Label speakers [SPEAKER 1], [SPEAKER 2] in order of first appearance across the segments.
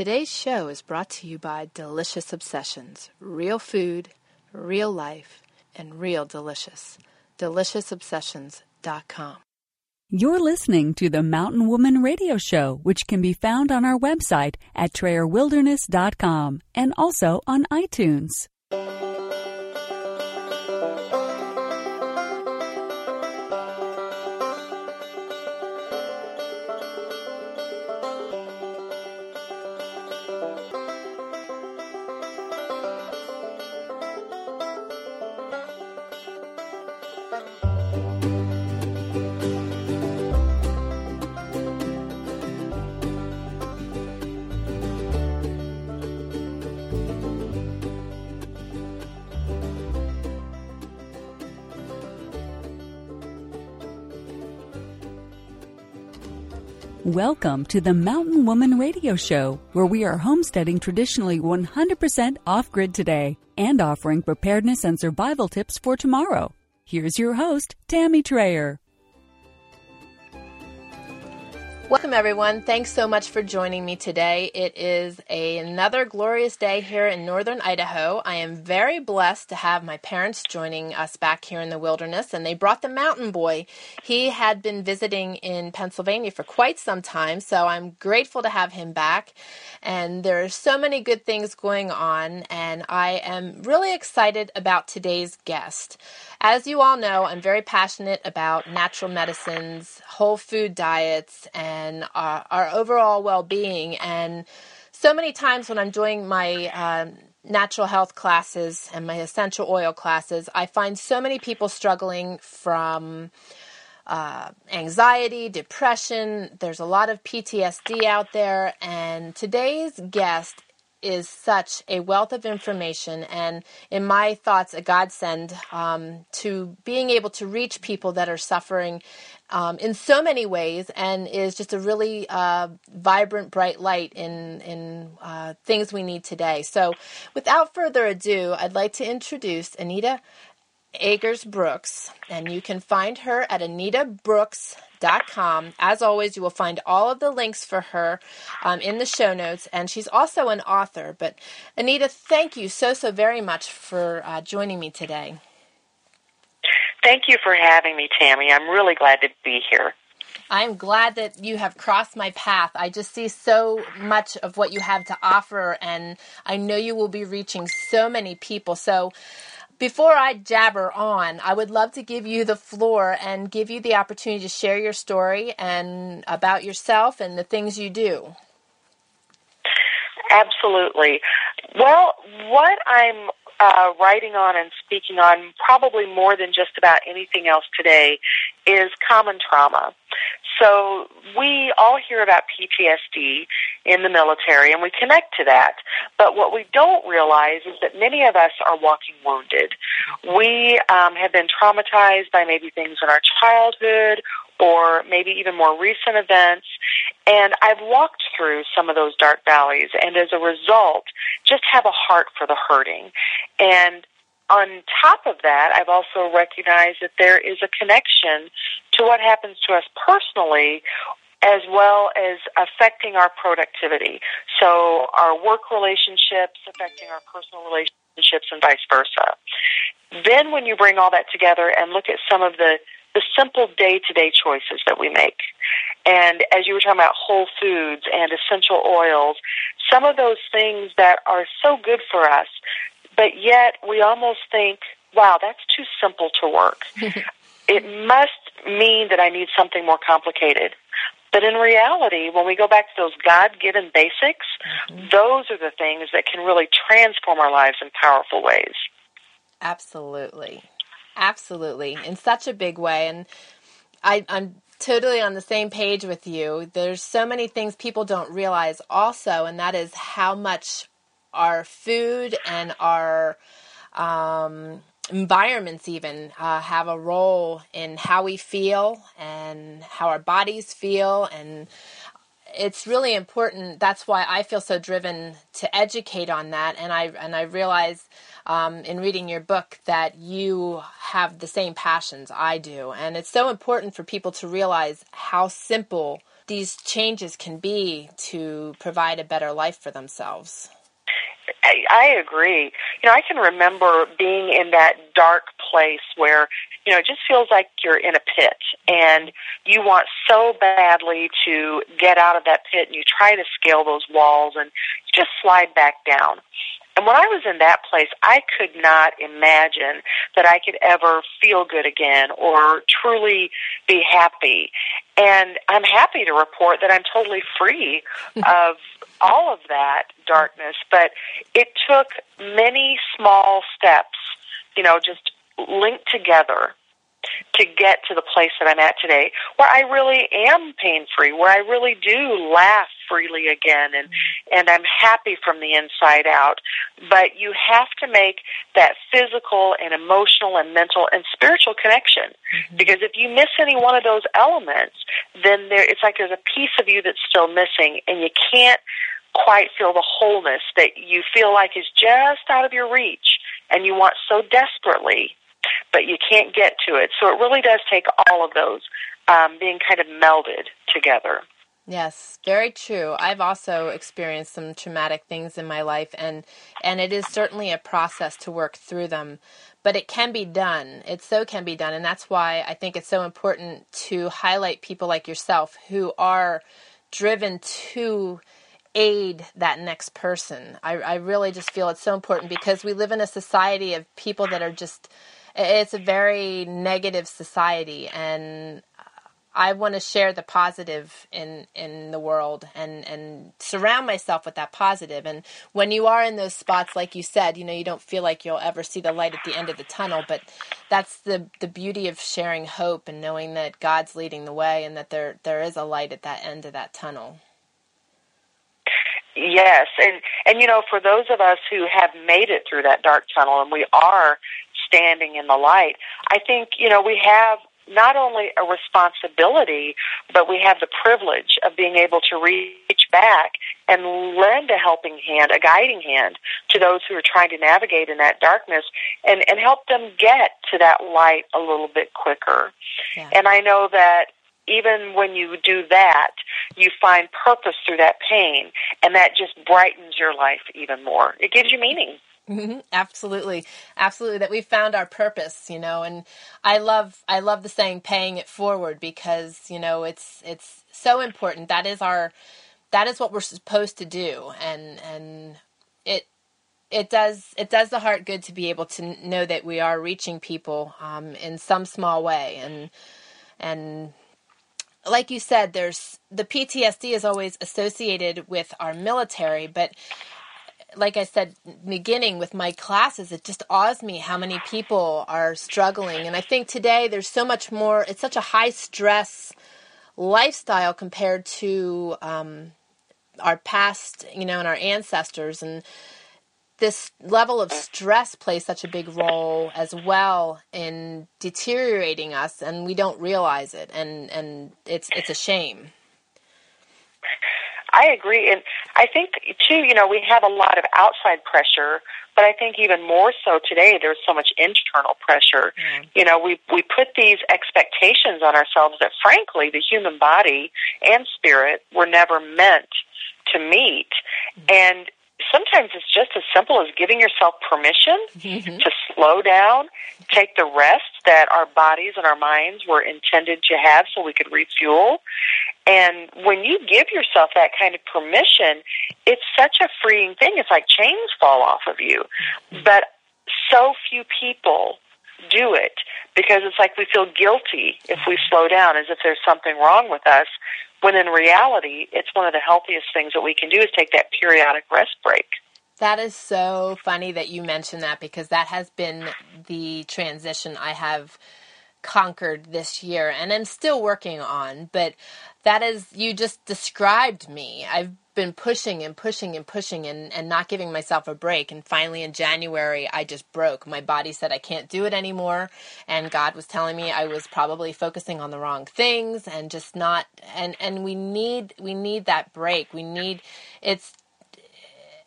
[SPEAKER 1] Today's show is brought to you by Delicious Obsessions real food, real life, and real delicious. DeliciousObsessions.com.
[SPEAKER 2] You're listening to the Mountain Woman Radio Show, which can be found on our website at TrayerWilderness.com and also on iTunes. Welcome to the Mountain Woman Radio Show, where we are homesteading traditionally 100% off grid today and offering preparedness and survival tips for tomorrow. Here's your host, Tammy Trayer.
[SPEAKER 1] Welcome, everyone. Thanks so much for joining me today. It is a, another glorious day here in northern Idaho. I am very blessed to have my parents joining us back here in the wilderness, and they brought the mountain boy. He had been visiting in Pennsylvania for quite some time, so I'm grateful to have him back. And there are so many good things going on, and I am really excited about today's guest. As you all know, I'm very passionate about natural medicines, whole food diets, and our, our overall well being. And so many times when I'm doing my uh, natural health classes and my essential oil classes, I find so many people struggling from uh, anxiety, depression. There's a lot of PTSD out there. And today's guest is such a wealth of information and in my thoughts a godsend um, to being able to reach people that are suffering um, in so many ways and is just a really uh, vibrant bright light in in uh, things we need today so without further ado i'd like to introduce anita Agers Brooks, and you can find her at anitabrooks.com. As always, you will find all of the links for her um, in the show notes, and she's also an author. But Anita, thank you so, so very much for uh, joining me today.
[SPEAKER 3] Thank you for having me, Tammy. I'm really glad to be here.
[SPEAKER 1] I'm glad that you have crossed my path. I just see so much of what you have to offer, and I know you will be reaching so many people. So, before I jabber on, I would love to give you the floor and give you the opportunity to share your story and about yourself and the things you do.
[SPEAKER 3] Absolutely. Well, what I'm uh, writing on and speaking on, probably more than just about anything else today, is common trauma. So we all hear about PTSD in the military and we connect to that. But what we don't realize is that many of us are walking wounded. We um, have been traumatized by maybe things in our childhood or maybe even more recent events. And I've walked through some of those dark valleys and as a result, just have a heart for the hurting. And on top of that, I've also recognized that there is a connection to what happens to us personally as well as affecting our productivity. So our work relationships affecting our personal relationships and vice versa. Then when you bring all that together and look at some of the the simple day to day choices that we make. And as you were talking about whole foods and essential oils, some of those things that are so good for us, but yet we almost think, wow, that's too simple to work. it must mean that I need something more complicated. But in reality, when we go back to those God given basics, mm-hmm. those are the things that can really transform our lives in powerful ways.
[SPEAKER 1] Absolutely. Absolutely, in such a big way. And I, I'm totally on the same page with you. There's so many things people don't realize also, and that is how much our food and our um, environments even uh, have a role in how we feel and how our bodies feel and it's really important that's why i feel so driven to educate on that and i and i realize um, in reading your book that you have the same passions I do. And it's so important for people to realize how simple these changes can be to provide a better life for themselves.
[SPEAKER 3] I, I agree. You know, I can remember being in that dark place where, you know, it just feels like you're in a pit and you want so badly to get out of that pit and you try to scale those walls and just slide back down. And when I was in that place, I could not imagine that I could ever feel good again or truly be happy. And I'm happy to report that I'm totally free of all of that darkness. But it took many small steps, you know, just linked together to get to the place that I'm at today, where I really am pain free, where I really do laugh freely again, and and I'm happy from the inside out. But you have to make that physical and emotional and mental and spiritual connection, mm-hmm. because if you miss any one of those elements, then there it's like there's a piece of you that's still missing, and you can't quite feel the wholeness that you feel like is just out of your reach and you want so desperately but you can't get to it. So it really does take all of those um, being kind of melded together.
[SPEAKER 1] Yes, very true. I've also experienced some traumatic things in my life and and it is certainly a process to work through them, but it can be done. It so can be done and that's why I think it's so important to highlight people like yourself who are driven to aid that next person. I, I really just feel it's so important because we live in a society of people that are just it's a very negative society and I want to share the positive in in the world and and surround myself with that positive. And when you are in those spots, like you said, you know, you don't feel like you'll ever see the light at the end of the tunnel. But that's the the beauty of sharing hope and knowing that God's leading the way and that there there is a light at that end of that tunnel.
[SPEAKER 3] Yes, and and you know, for those of us who have made it through that dark tunnel and we are standing in the light, I think, you know, we have not only a responsibility, but we have the privilege of being able to reach back and lend a helping hand, a guiding hand to those who are trying to navigate in that darkness and, and help them get to that light a little bit quicker. Yeah. And I know that even when you do that, you find purpose through that pain, and that just brightens your life even more. It gives you meaning.
[SPEAKER 1] Mm-hmm. Absolutely, absolutely. That we found our purpose, you know, and I love I love the saying "paying it forward" because you know it's it's so important. That is our that is what we're supposed to do, and and it it does it does the heart good to be able to know that we are reaching people um, in some small way, and and like you said, there's the PTSD is always associated with our military, but like I said, beginning with my classes, it just awes me how many people are struggling. And I think today there's so much more, it's such a high stress lifestyle compared to um, our past, you know, and our ancestors. And this level of stress plays such a big role as well in deteriorating us, and we don't realize it. And, and it's, it's a shame.
[SPEAKER 3] I agree, and I think too. You know, we have a lot of outside pressure, but I think even more so today. There's so much internal pressure. Mm. You know, we we put these expectations on ourselves that, frankly, the human body and spirit were never meant to meet, mm. and sometimes it's just as simple as giving yourself permission mm-hmm. to slow down, take the rest that our bodies and our minds were intended to have so we could refuel. And when you give yourself that kind of permission, it's such a freeing thing. It's like chains fall off of you. Mm-hmm. But so few people do it because it's like we feel guilty if we slow down as if there's something wrong with us when in reality, it's one of the healthiest things that we can do is take that periodic rest break.
[SPEAKER 1] That is so funny that you mentioned that because that has been the transition I have conquered this year and I'm still working on. But that is, you just described me. I've been pushing and pushing and pushing and, and not giving myself a break. And finally in January, I just broke. My body said I can't do it anymore. And God was telling me I was probably focusing on the wrong things and just not, and, and we need, we need that break. We need, it's,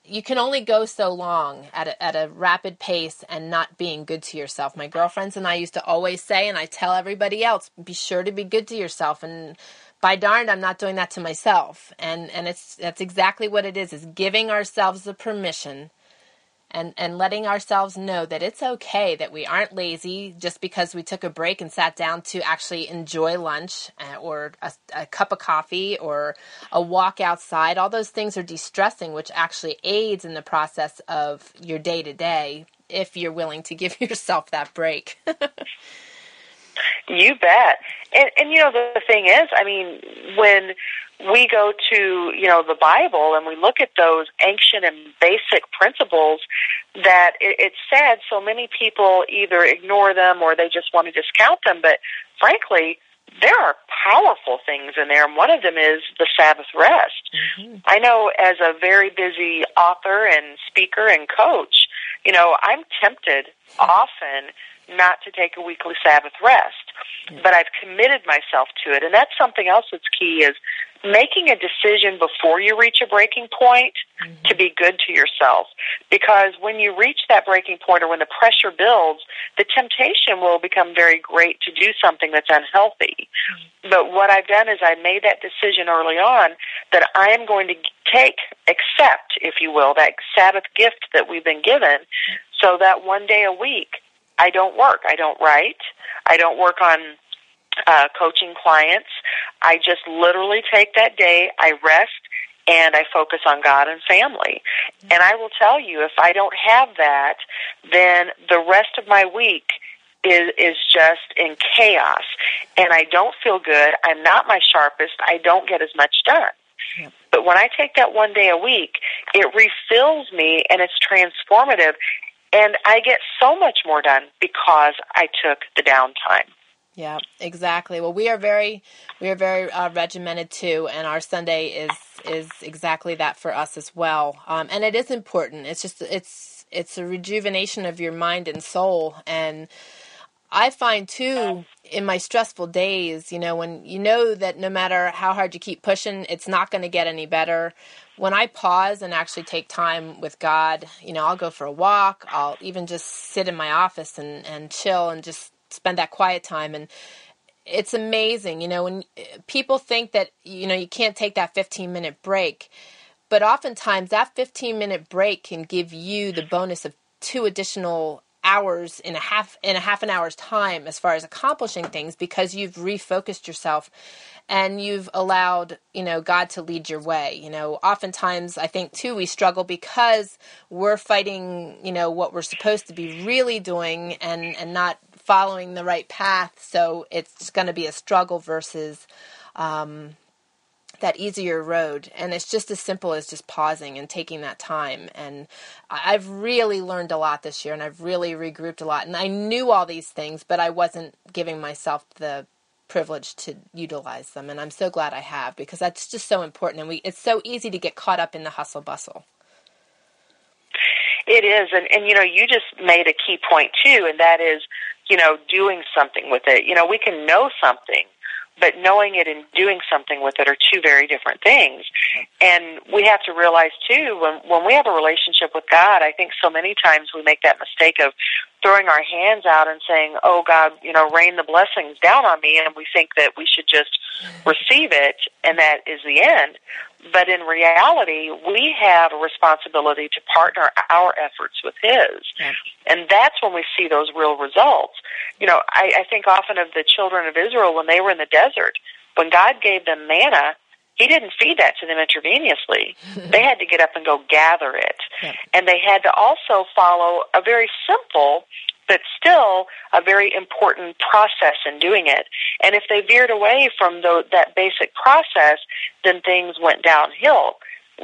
[SPEAKER 1] you can only go so long at a, at a rapid pace and not being good to yourself. My girlfriends and I used to always say, and I tell everybody else, be sure to be good to yourself. And by darned i'm not doing that to myself. And and it's that's exactly what it is is giving ourselves the permission and and letting ourselves know that it's okay that we aren't lazy just because we took a break and sat down to actually enjoy lunch uh, or a, a, cup of coffee or a walk outside. All those things are de-stressing which actually aids in the process of your day to day if you're willing to give yourself that break
[SPEAKER 3] you bet and and you know the, thing is i mean when we go to, you know, the Bible and we look at those ancient and basic principles that it, it's sad so many people either ignore them or they just want to discount them. But frankly, there are powerful things in there, and one of them is the Sabbath rest. Mm-hmm. I know as a very busy author and speaker and coach, you know, I'm tempted often not to take a weekly Sabbath rest, but I've committed myself to it. And that's something else that's key is making a decision before you reach a breaking point mm-hmm. to be good to yourself. Because when you reach that breaking point or when the pressure builds, the temptation will become very great to do something that's unhealthy. Mm-hmm. But what I've done is I made that decision early on that I am going to take, accept, if you will, that Sabbath gift that we've been given so that one day a week I don't work. I don't write. I don't work on uh, coaching clients. I just literally take that day, I rest, and I focus on God and family. And I will tell you, if I don't have that, then the rest of my week is is just in chaos, and I don't feel good. I'm not my sharpest. I don't get as much done. But when I take that one day a week, it refills me and it's transformative. And I get so much more done because I took the downtime.
[SPEAKER 1] Yeah, exactly. Well, we are very we are very uh, regimented too, and our Sunday is is exactly that for us as well. Um, and it is important. It's just it's it's a rejuvenation of your mind and soul. And I find too in my stressful days, you know, when you know that no matter how hard you keep pushing, it's not going to get any better. When I pause and actually take time with God, you know, I'll go for a walk. I'll even just sit in my office and and chill and just spend that quiet time and it's amazing you know when eh, people think that you know you can't take that 15 minute break but oftentimes that 15 minute break can give you the bonus of two additional hours in a half in a half an hour's time as far as accomplishing things because you've refocused yourself and you've allowed you know god to lead your way you know oftentimes i think too we struggle because we're fighting you know what we're supposed to be really doing and and not following the right path. So it's going to be a struggle versus um, that easier road. And it's just as simple as just pausing and taking that time. And I've really learned a lot this year and I've really regrouped a lot. And I knew all these things, but I wasn't giving myself the privilege to utilize them and I'm so glad I have because that's just so important and we it's so easy to get caught up in the hustle bustle.
[SPEAKER 3] It is and and you know you just made a key point too and that is you know, doing something with it. You know, we can know something, but knowing it and doing something with it are two very different things. And we have to realize too, when when we have a relationship with God, I think so many times we make that mistake of throwing our hands out and saying, "Oh God, you know, rain the blessings down on me," and we think that we should just receive it and that is the end. But in reality, we have a responsibility to partner our efforts with His. And that's when we see those real results. You know, I, I think often of the children of Israel when they were in the desert. When God gave them manna, He didn't feed that to them intravenously. they had to get up and go gather it. And they had to also follow a very simple but still a very important process in doing it. And if they veered away from the, that basic process, then things went downhill.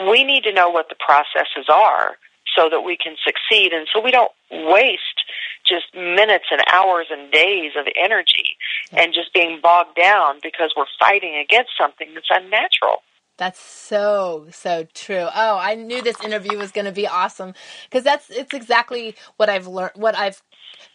[SPEAKER 3] We need to know what the processes are so that we can succeed and so we don't waste just minutes and hours and days of energy and just being bogged down because we're fighting against something that's unnatural.
[SPEAKER 1] That's so so true. Oh, I knew this interview was going to be awesome because that's it's exactly what I've learned what I've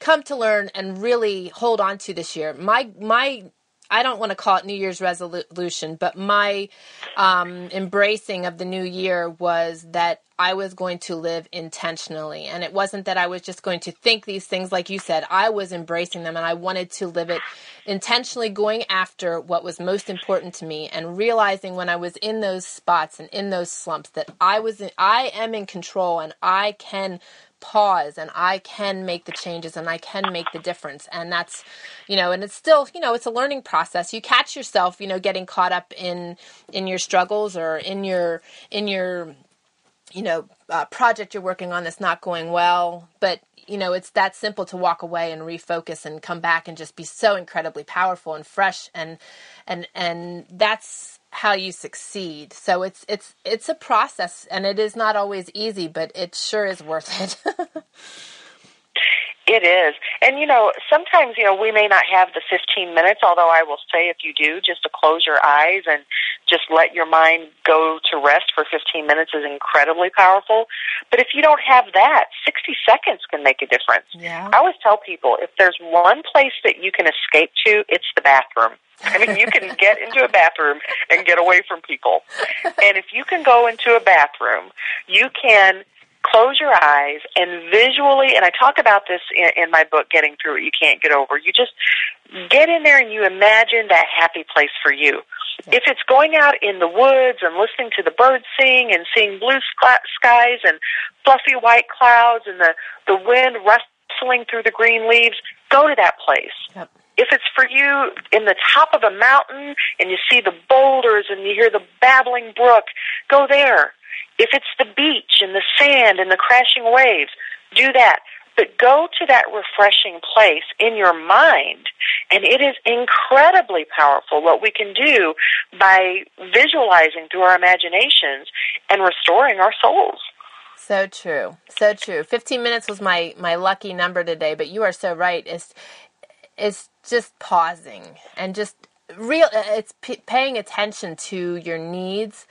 [SPEAKER 1] come to learn and really hold on to this year. My my I don't want to call it New Year's resolution, but my um, embracing of the new year was that I was going to live intentionally. And it wasn't that I was just going to think these things, like you said. I was embracing them and I wanted to live it intentionally, going after what was most important to me and realizing when I was in those spots and in those slumps that I was, in, I am in control and I can pause and I can make the changes and I can make the difference. And that's, you know, and it's still, you know, it's a learning process. You catch yourself, you know, getting caught up in in your struggles or in your in your you know, uh, project you're working on that's not going well, but you know, it's that simple to walk away and refocus and come back and just be so incredibly powerful and fresh and and and that's how you succeed. So it's it's it's a process and it is not always easy, but it sure is worth it.
[SPEAKER 3] it is. And you know, sometimes, you know, we may not have the 15 minutes, although I will say if you do, just to close your eyes and just let your mind go to rest for 15 minutes is incredibly powerful. But if you don't have that, 60 seconds can make a difference.
[SPEAKER 1] Yeah.
[SPEAKER 3] I always tell people if there's one place that you can escape to, it's the bathroom. I mean, you can get into a bathroom and get away from people. And if you can go into a bathroom, you can close your eyes and visually, and I talk about this in, in my book, Getting Through What You Can't Get Over, you just get in there and you imagine that happy place for you. If it's going out in the woods and listening to the birds sing and seeing blue skies and fluffy white clouds and the, the wind rustling through the green leaves, go to that place.
[SPEAKER 1] Yep
[SPEAKER 3] if it's for you in the top of a mountain and you see the boulders and you hear the babbling brook, go there. If it's the beach and the sand and the crashing waves, do that. But go to that refreshing place in your mind, and it is incredibly powerful what we can do by visualizing through our imaginations and restoring our souls.
[SPEAKER 1] So true. So true. 15 minutes was my my lucky number today, but you are so right. It's it's just pausing and just real it's p- paying attention to your needs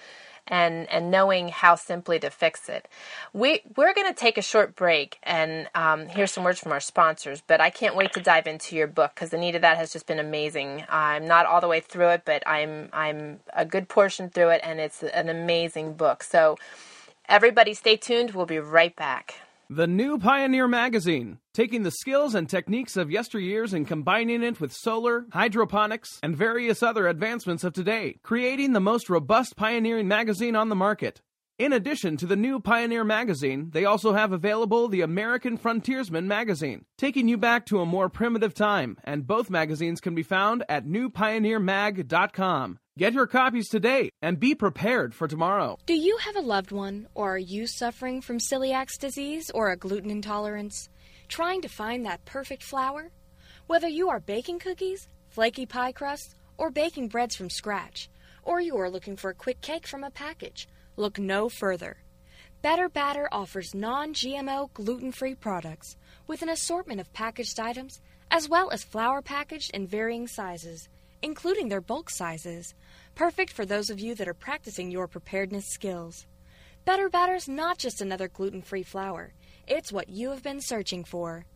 [SPEAKER 1] and and knowing how simply to fix it. We we're going to take a short break and um, hear some words from our sponsors. But I can't wait to dive into your book because the need of that has just been amazing. I'm not all the way through it, but I'm I'm a good portion through it, and it's an amazing book. So everybody, stay tuned. We'll be right back.
[SPEAKER 4] The New Pioneer Magazine, taking the skills and techniques of yesteryears and combining it with solar, hydroponics, and various other advancements of today, creating the most robust pioneering magazine on the market. In addition to the new Pioneer magazine, they also have available the American Frontiersman magazine, taking you back to a more primitive time, and both magazines can be found at newpioneermag.com. Get your copies today and be prepared for tomorrow.
[SPEAKER 5] Do you have a loved one, or are you suffering from celiac disease or a gluten intolerance? Trying to find that perfect flour? Whether you are baking cookies, flaky pie crusts, or baking breads from scratch, or you are looking for a quick cake from a package, look no further. Better Batter offers non GMO gluten free products with an assortment of packaged items as well as flour packaged in varying sizes including their bulk sizes, perfect for those of you that are practicing your preparedness skills. Better Batter's not just another gluten free flour, it's what you have been searching for.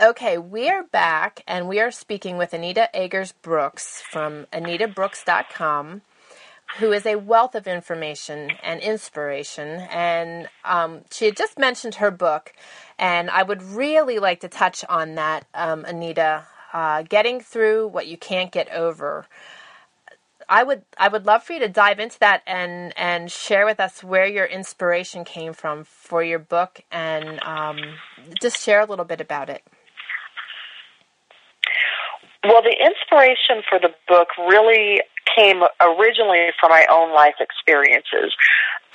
[SPEAKER 1] Okay, we are back and we are speaking with Anita Agers Brooks from anitabrooks.com, who is a wealth of information and inspiration. And um, she had just mentioned her book, and I would really like to touch on that, um, Anita. Uh, getting through what you can't get over. I would I would love for you to dive into that and and share with us where your inspiration came from for your book and um, just share a little bit about it.
[SPEAKER 3] Well, the inspiration for the book really came originally from my own life experiences.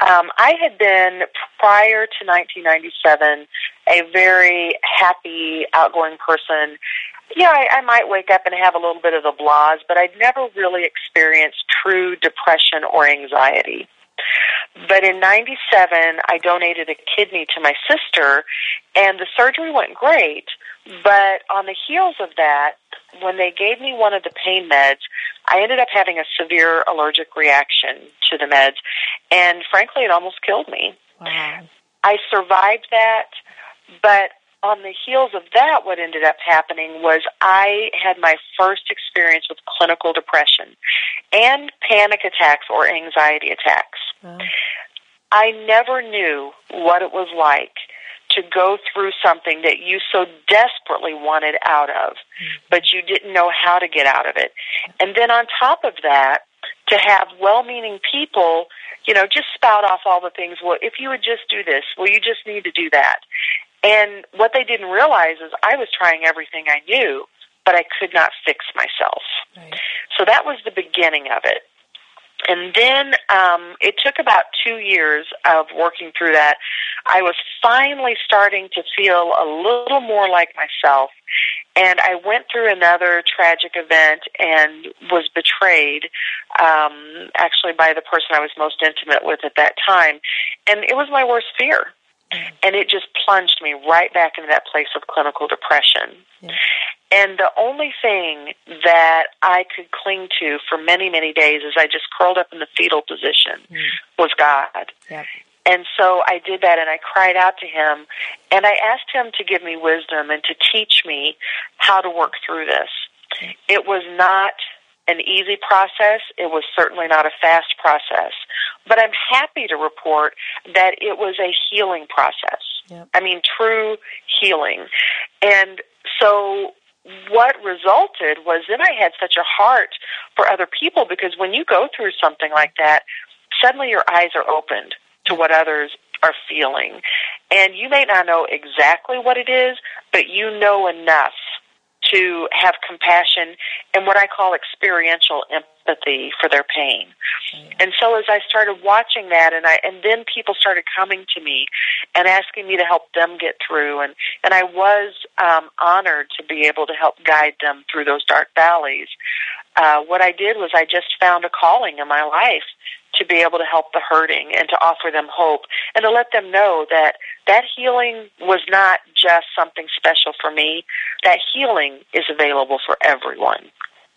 [SPEAKER 3] Um, I had been, prior to 1997, a very happy, outgoing person. Yeah, I, I might wake up and have a little bit of the blahs, but I'd never really experienced true depression or anxiety. But in 97, I donated a kidney to my sister, and the surgery went great. But on the heels of that, when they gave me one of the pain meds, I ended up having a severe allergic reaction to the meds, and frankly, it almost killed me.
[SPEAKER 1] Wow.
[SPEAKER 3] I survived that, but on the heels of that, what ended up happening was I had my first experience with clinical depression and panic attacks or anxiety attacks.
[SPEAKER 1] Wow.
[SPEAKER 3] I never knew what it was like to go through something that you so desperately wanted out of, but you didn't know how to get out of it. And then on top of that, to have well-meaning people, you know, just spout off all the things. Well, if you would just do this, well, you just need to do that. And what they didn't realize is I was trying everything I knew, but I could not fix myself.
[SPEAKER 1] Right.
[SPEAKER 3] So that was the beginning of it. And then um, it took about two years of working through that. I was finally starting to feel a little more like myself. And I went through another tragic event and was betrayed, um, actually by the person I was most intimate with at that time. And it was my worst fear. And it just plunged me right back into that place of clinical depression. And the only thing that I could cling to for many, many days as I just curled up in the fetal position
[SPEAKER 1] Mm.
[SPEAKER 3] was God.
[SPEAKER 1] Yep.
[SPEAKER 3] And so I did that and I cried out to him and I asked him to give me wisdom and to teach me how to work through this. It was not an easy process. It was certainly not a fast process. But I'm happy to report that it was a healing process.
[SPEAKER 1] Yep.
[SPEAKER 3] I mean, true healing. And so what resulted was then I had such a heart for other people because when you go through something like that, suddenly your eyes are opened to what others are feeling. And you may not know exactly what it is, but you know enough to have compassion and what I call experiential empathy for their pain. And so as I started watching that and I and then people started coming to me and asking me to help them get through and and I was um honored to be able to help guide them through those dark valleys. Uh what I did was I just found a calling in my life to be able to help the hurting and to offer them hope and to let them know that that healing was not just something special for me. That healing is available for everyone.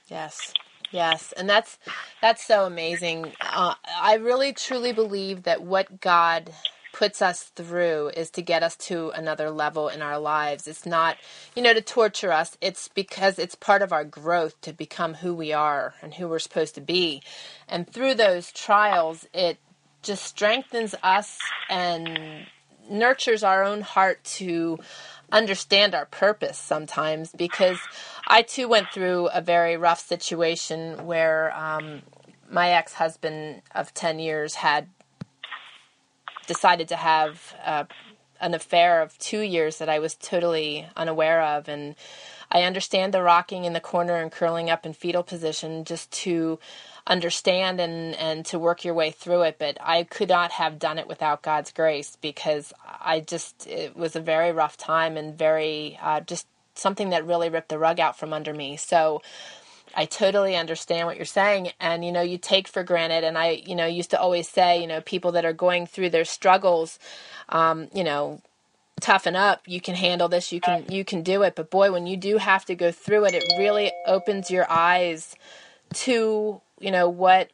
[SPEAKER 1] Yes. Yes, and that's that's so amazing. Uh, I really truly believe that what God puts us through is to get us to another level in our lives. It's not, you know, to torture us. It's because it's part of our growth to become who we are and who we're supposed to be. And through those trials, it just strengthens us and nurtures our own heart to understand our purpose sometimes because I too went through a very rough situation where um, my ex husband of 10 years had decided to have uh, an affair of two years that I was totally unaware of. And I understand the rocking in the corner and curling up in fetal position just to understand and, and to work your way through it. But I could not have done it without God's grace because I just, it was a very rough time and very, uh, just something that really ripped the rug out from under me. So, I totally understand what you're saying. And, you know, you take for granted. And I, you know, used to always say, you know, people that are going through their struggles, um, you know, toughen up. You can handle this. You can, you can do it. But boy, when you do have to go through it, it really opens your eyes to, you know, what,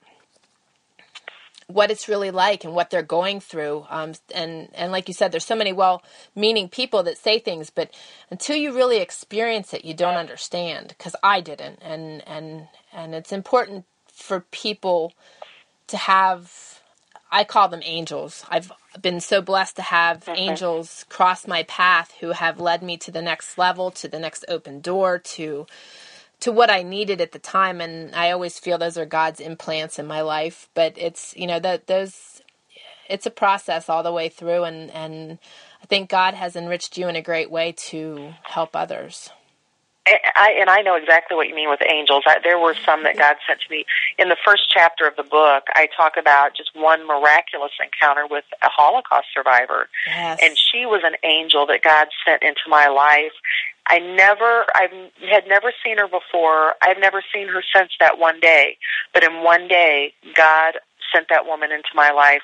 [SPEAKER 1] what it's really like and what they're going through. Um, and, and like you said, there's so many well-meaning people that say things, but until you really experience it, you don't understand because I didn't. And, and, and it's important for people to have, I call them angels. I've been so blessed to have angels cross my path who have led me to the next level, to the next open door, to, to what I needed at the time, and I always feel those are God's implants in my life. But it's you know that those, it's a process all the way through, and and I think God has enriched you in a great way to help others.
[SPEAKER 3] I, and I know exactly what you mean with angels. I, there were some that God sent to me. In the first chapter of the book, I talk about just one miraculous encounter with a Holocaust survivor.
[SPEAKER 1] Yes.
[SPEAKER 3] And she was an angel that God sent into my life. I never, I had never seen her before. I've never seen her since that one day. But in one day, God sent that woman into my life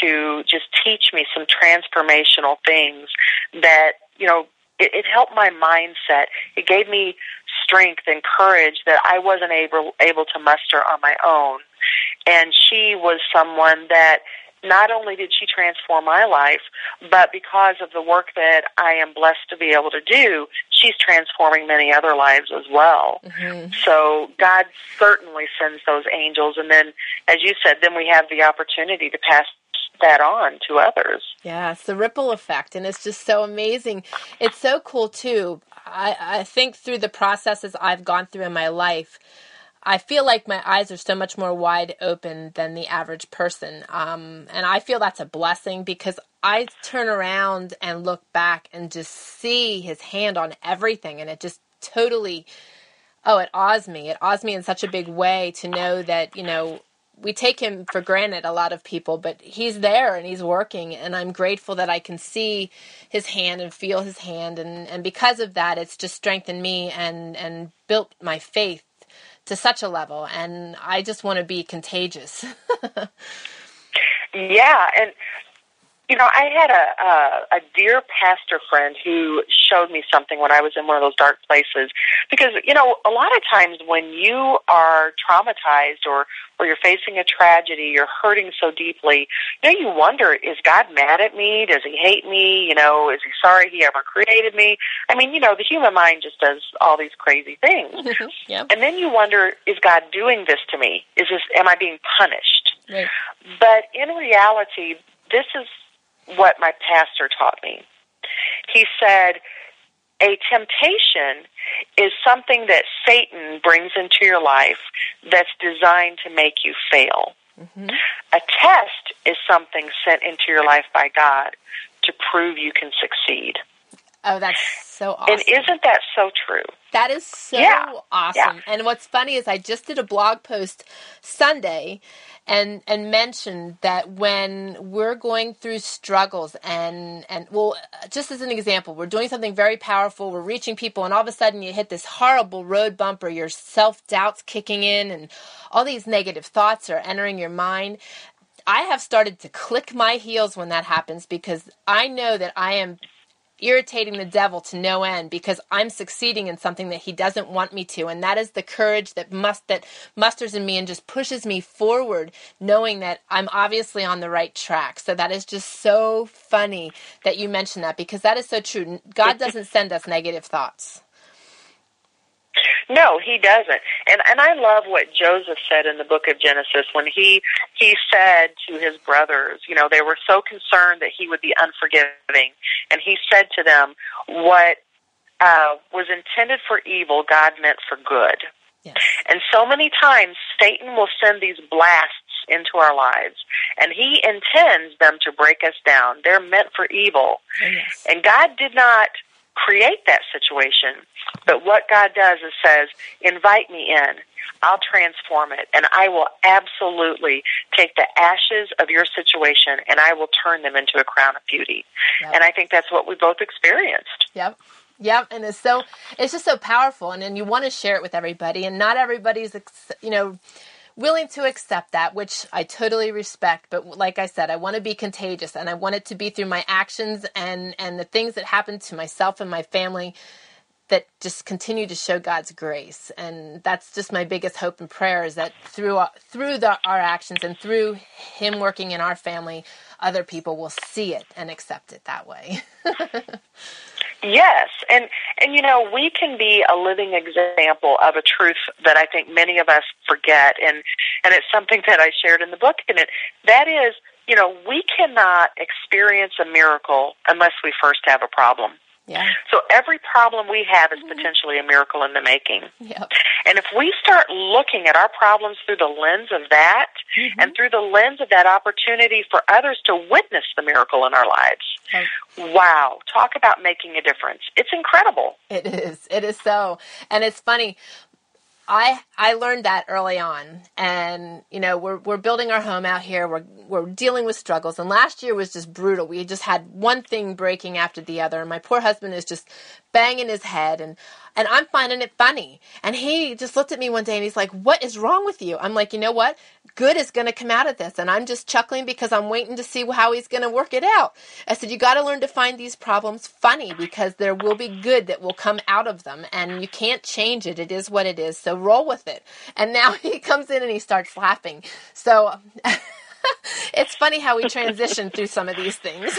[SPEAKER 3] to just teach me some transformational things that, you know, it, it helped my mindset. It gave me strength and courage that I wasn't able able to muster on my own. And she was someone that not only did she transform my life, but because of the work that I am blessed to be able to do, she's transforming many other lives as well. Mm-hmm. So God certainly sends those angels. And then, as you said, then we have the opportunity to pass that on to others.
[SPEAKER 1] Yeah, it's the ripple effect, and it's just so amazing. It's so cool too. I, I think through the processes I've gone through in my life, I feel like my eyes are so much more wide open than the average person. Um, and I feel that's a blessing because I turn around and look back and just see his hand on everything. And it just totally, oh, it awes me. It awes me in such a big way to know that, you know, we take him for granted a lot of people but he's there and he's working and i'm grateful that i can see his hand and feel his hand and and because of that it's just strengthened me and and built my faith to such a level and i just want to be contagious.
[SPEAKER 3] Yeah and you know, I had a, a a dear pastor friend who showed me something when I was in one of those dark places. Because you know, a lot of times when you are traumatized or or you're facing a tragedy, you're hurting so deeply. You know, you wonder: Is God mad at me? Does He hate me? You know, is He sorry He ever created me? I mean, you know, the human mind just does all these crazy things. yep. And then you wonder: Is God doing this to me? Is this? Am I being punished? Right. But in reality, this is what my pastor taught me. He said, a temptation is something that Satan brings into your life that's designed to make you fail. Mm-hmm. A test is something sent into your life by God to prove you can succeed.
[SPEAKER 1] Oh, that's so awesome.
[SPEAKER 3] And isn't that so true?
[SPEAKER 1] That is so yeah. awesome. Yeah. And what's funny is I just did a blog post Sunday and and mentioned that when we're going through struggles and and well just as an example we're doing something very powerful we're reaching people and all of a sudden you hit this horrible road bump or your self-doubts kicking in and all these negative thoughts are entering your mind I have started to click my heels when that happens because I know that I am irritating the devil to no end because I'm succeeding in something that he doesn't want me to and that is the courage that must that musters in me and just pushes me forward knowing that I'm obviously on the right track. So that is just so funny that you mentioned that because that is so true. God doesn't send us negative thoughts.
[SPEAKER 3] No, he doesn't. And and I love what Joseph said in the book of Genesis when he he said to his brothers, you know, they were so concerned that he would be unforgiving, and he said to them, "What uh, was intended for evil, God meant for good." Yes. And so many times Satan will send these blasts into our lives, and he intends them to break us down. They're meant for evil. Yes. And God did not create that situation. But what God does is says, invite me in. I'll transform it and I will absolutely take the ashes of your situation and I will turn them into a crown of beauty. Yep. And I think that's what we both experienced.
[SPEAKER 1] Yep. Yep, and it's so it's just so powerful, and then you want to share it with everybody, and not everybody's you know willing to accept that, which I totally respect. But like I said, I want to be contagious and I want it to be through my actions and, and the things that happen to myself and my family that just continue to show God's grace. And that's just my biggest hope and prayer is that through, uh, through the, our actions and through Him working in our family, other people will see it and accept it that way.
[SPEAKER 3] Yes, and and you know we can be a living example of a truth that I think many of us forget, and and it's something that I shared in the book, and it that is you know we cannot experience a miracle unless we first have a problem. Yeah. So every problem we have is potentially a miracle in the making. Yep. And if we start looking at our problems through the lens of that mm-hmm. and through the lens of that opportunity for others to witness the miracle in our lives, wow, talk about making a difference. It's incredible.
[SPEAKER 1] It is. It is so. And it's funny. I I learned that early on, and you know we're we're building our home out here. We're we're dealing with struggles, and last year was just brutal. We just had one thing breaking after the other, and my poor husband is just banging his head and and I'm finding it funny. And he just looked at me one day and he's like, What is wrong with you? I'm like, You know what? Good is going to come out of this. And I'm just chuckling because I'm waiting to see how he's going to work it out. I said, You got to learn to find these problems funny because there will be good that will come out of them. And you can't change it. It is what it is. So roll with it. And now he comes in and he starts laughing. So. it's funny how we transition through some of these things.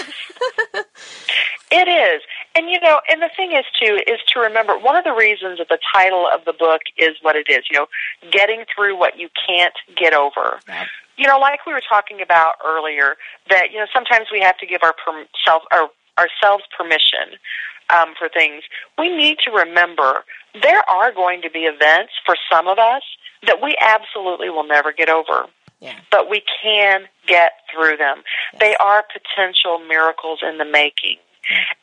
[SPEAKER 3] it is. And you know, and the thing is too is to remember one of the reasons that the title of the book is what it is, you know, getting through what you can't get over. You know, like we were talking about earlier, that you know sometimes we have to give our per- self our ourselves permission um, for things. We need to remember there are going to be events for some of us that we absolutely will never get over. Yeah. But we can get through them. They are potential miracles in the making.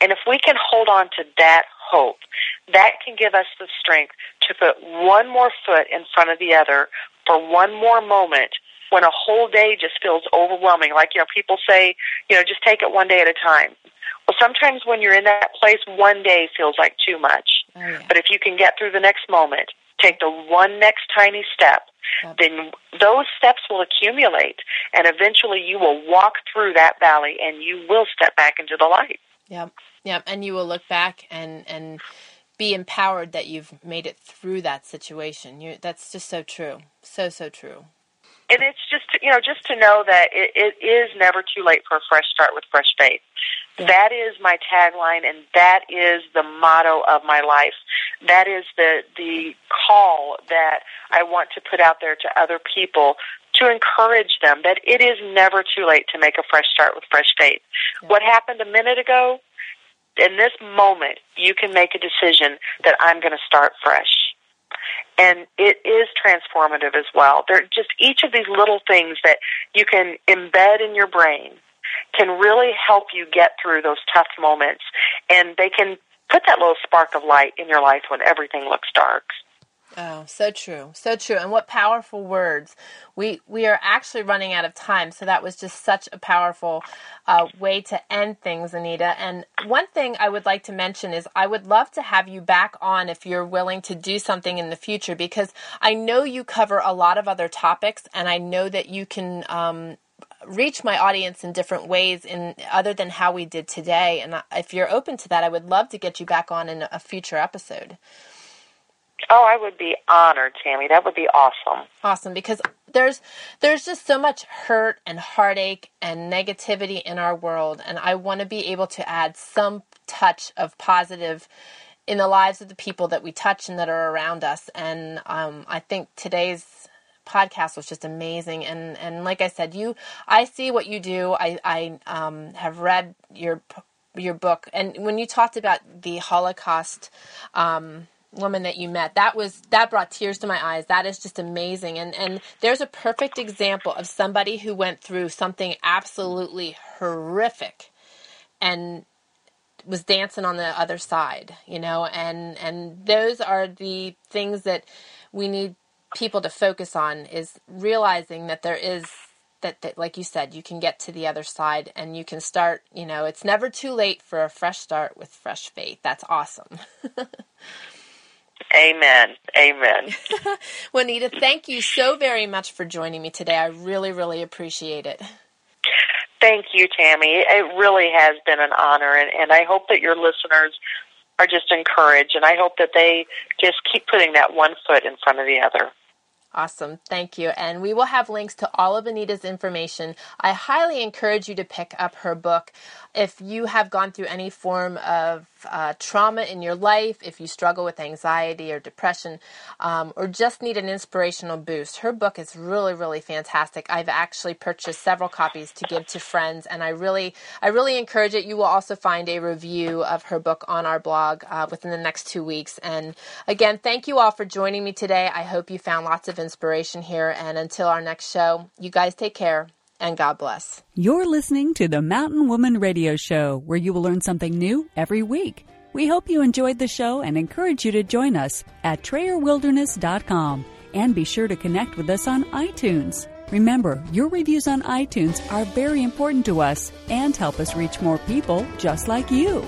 [SPEAKER 3] And if we can hold on to that hope, that can give us the strength to put one more foot in front of the other for one more moment when a whole day just feels overwhelming. Like, you know, people say, you know, just take it one day at a time. Well, sometimes when you're in that place, one day feels like too much. Oh, yeah. But if you can get through the next moment, take the one next tiny step, yep. then those steps will accumulate, and eventually you will walk through that valley and you will step back into the light.
[SPEAKER 1] Yep, yep, and you will look back and and be empowered that you've made it through that situation. You that's just so true, so so true.
[SPEAKER 3] And it's just you know just to know that it, it is never too late for a fresh start with fresh faith. Yeah. That is my tagline, and that is the motto of my life. That is the the call that I want to put out there to other people to encourage them that it is never too late to make a fresh start with fresh faith. What happened a minute ago, in this moment, you can make a decision that I'm going to start fresh. And it is transformative as well. They're just each of these little things that you can embed in your brain can really help you get through those tough moments. And they can put that little spark of light in your life when everything looks dark.
[SPEAKER 1] Oh, so true. So true. And what powerful words. We we are actually running out of time, so that was just such a powerful uh, way to end things, Anita. And one thing I would like to mention is I would love to have you back on if you're willing to do something in the future because I know you cover a lot of other topics, and I know that you can um, reach my audience in different ways in other than how we did today and if you're open to that i would love to get you back on in a future episode
[SPEAKER 3] Oh, I would be honored, Tammy. That would be awesome.
[SPEAKER 1] Awesome because there's there's just so much hurt and heartache and negativity in our world and I want to be able to add some touch of positive in the lives of the people that we touch and that are around us and um, I think today's podcast was just amazing and and like I said you I see what you do I I um, have read your your book and when you talked about the Holocaust um, woman that you met that was that brought tears to my eyes. That is just amazing. And and there's a perfect example of somebody who went through something absolutely horrific and was dancing on the other side you know? And and those are the things that we need people to focus on is realizing that there is that, that like you said you can get to the other side and you can start you know it's never too late for a fresh start with fresh faith. That's awesome
[SPEAKER 3] Amen. Amen.
[SPEAKER 1] Juanita, thank you so very much for joining me today. I really, really appreciate it.
[SPEAKER 3] Thank you, Tammy. It really has been an honor, and, and I hope that your listeners are just encouraged, and I hope that they just keep putting that one foot in front of the other.
[SPEAKER 1] Awesome. Thank you. And we will have links to all of Anita's information. I highly encourage you to pick up her book if you have gone through any form of uh, trauma in your life, if you struggle with anxiety or depression, um, or just need an inspirational boost, her book is really, really fantastic. I've actually purchased several copies to give to friends, and I really, I really encourage it. You will also find a review of her book on our blog uh, within the next two weeks. And again, thank you all for joining me today. I hope you found lots of inspiration here. And until our next show, you guys take care and God bless.
[SPEAKER 2] You're listening to the Mountain Woman Radio Show, where you will learn something new every week. We hope you enjoyed the show and encourage you to join us at TrayerWilderness.com and be sure to connect with us on iTunes. Remember, your reviews on iTunes are very important to us and help us reach more people just like you.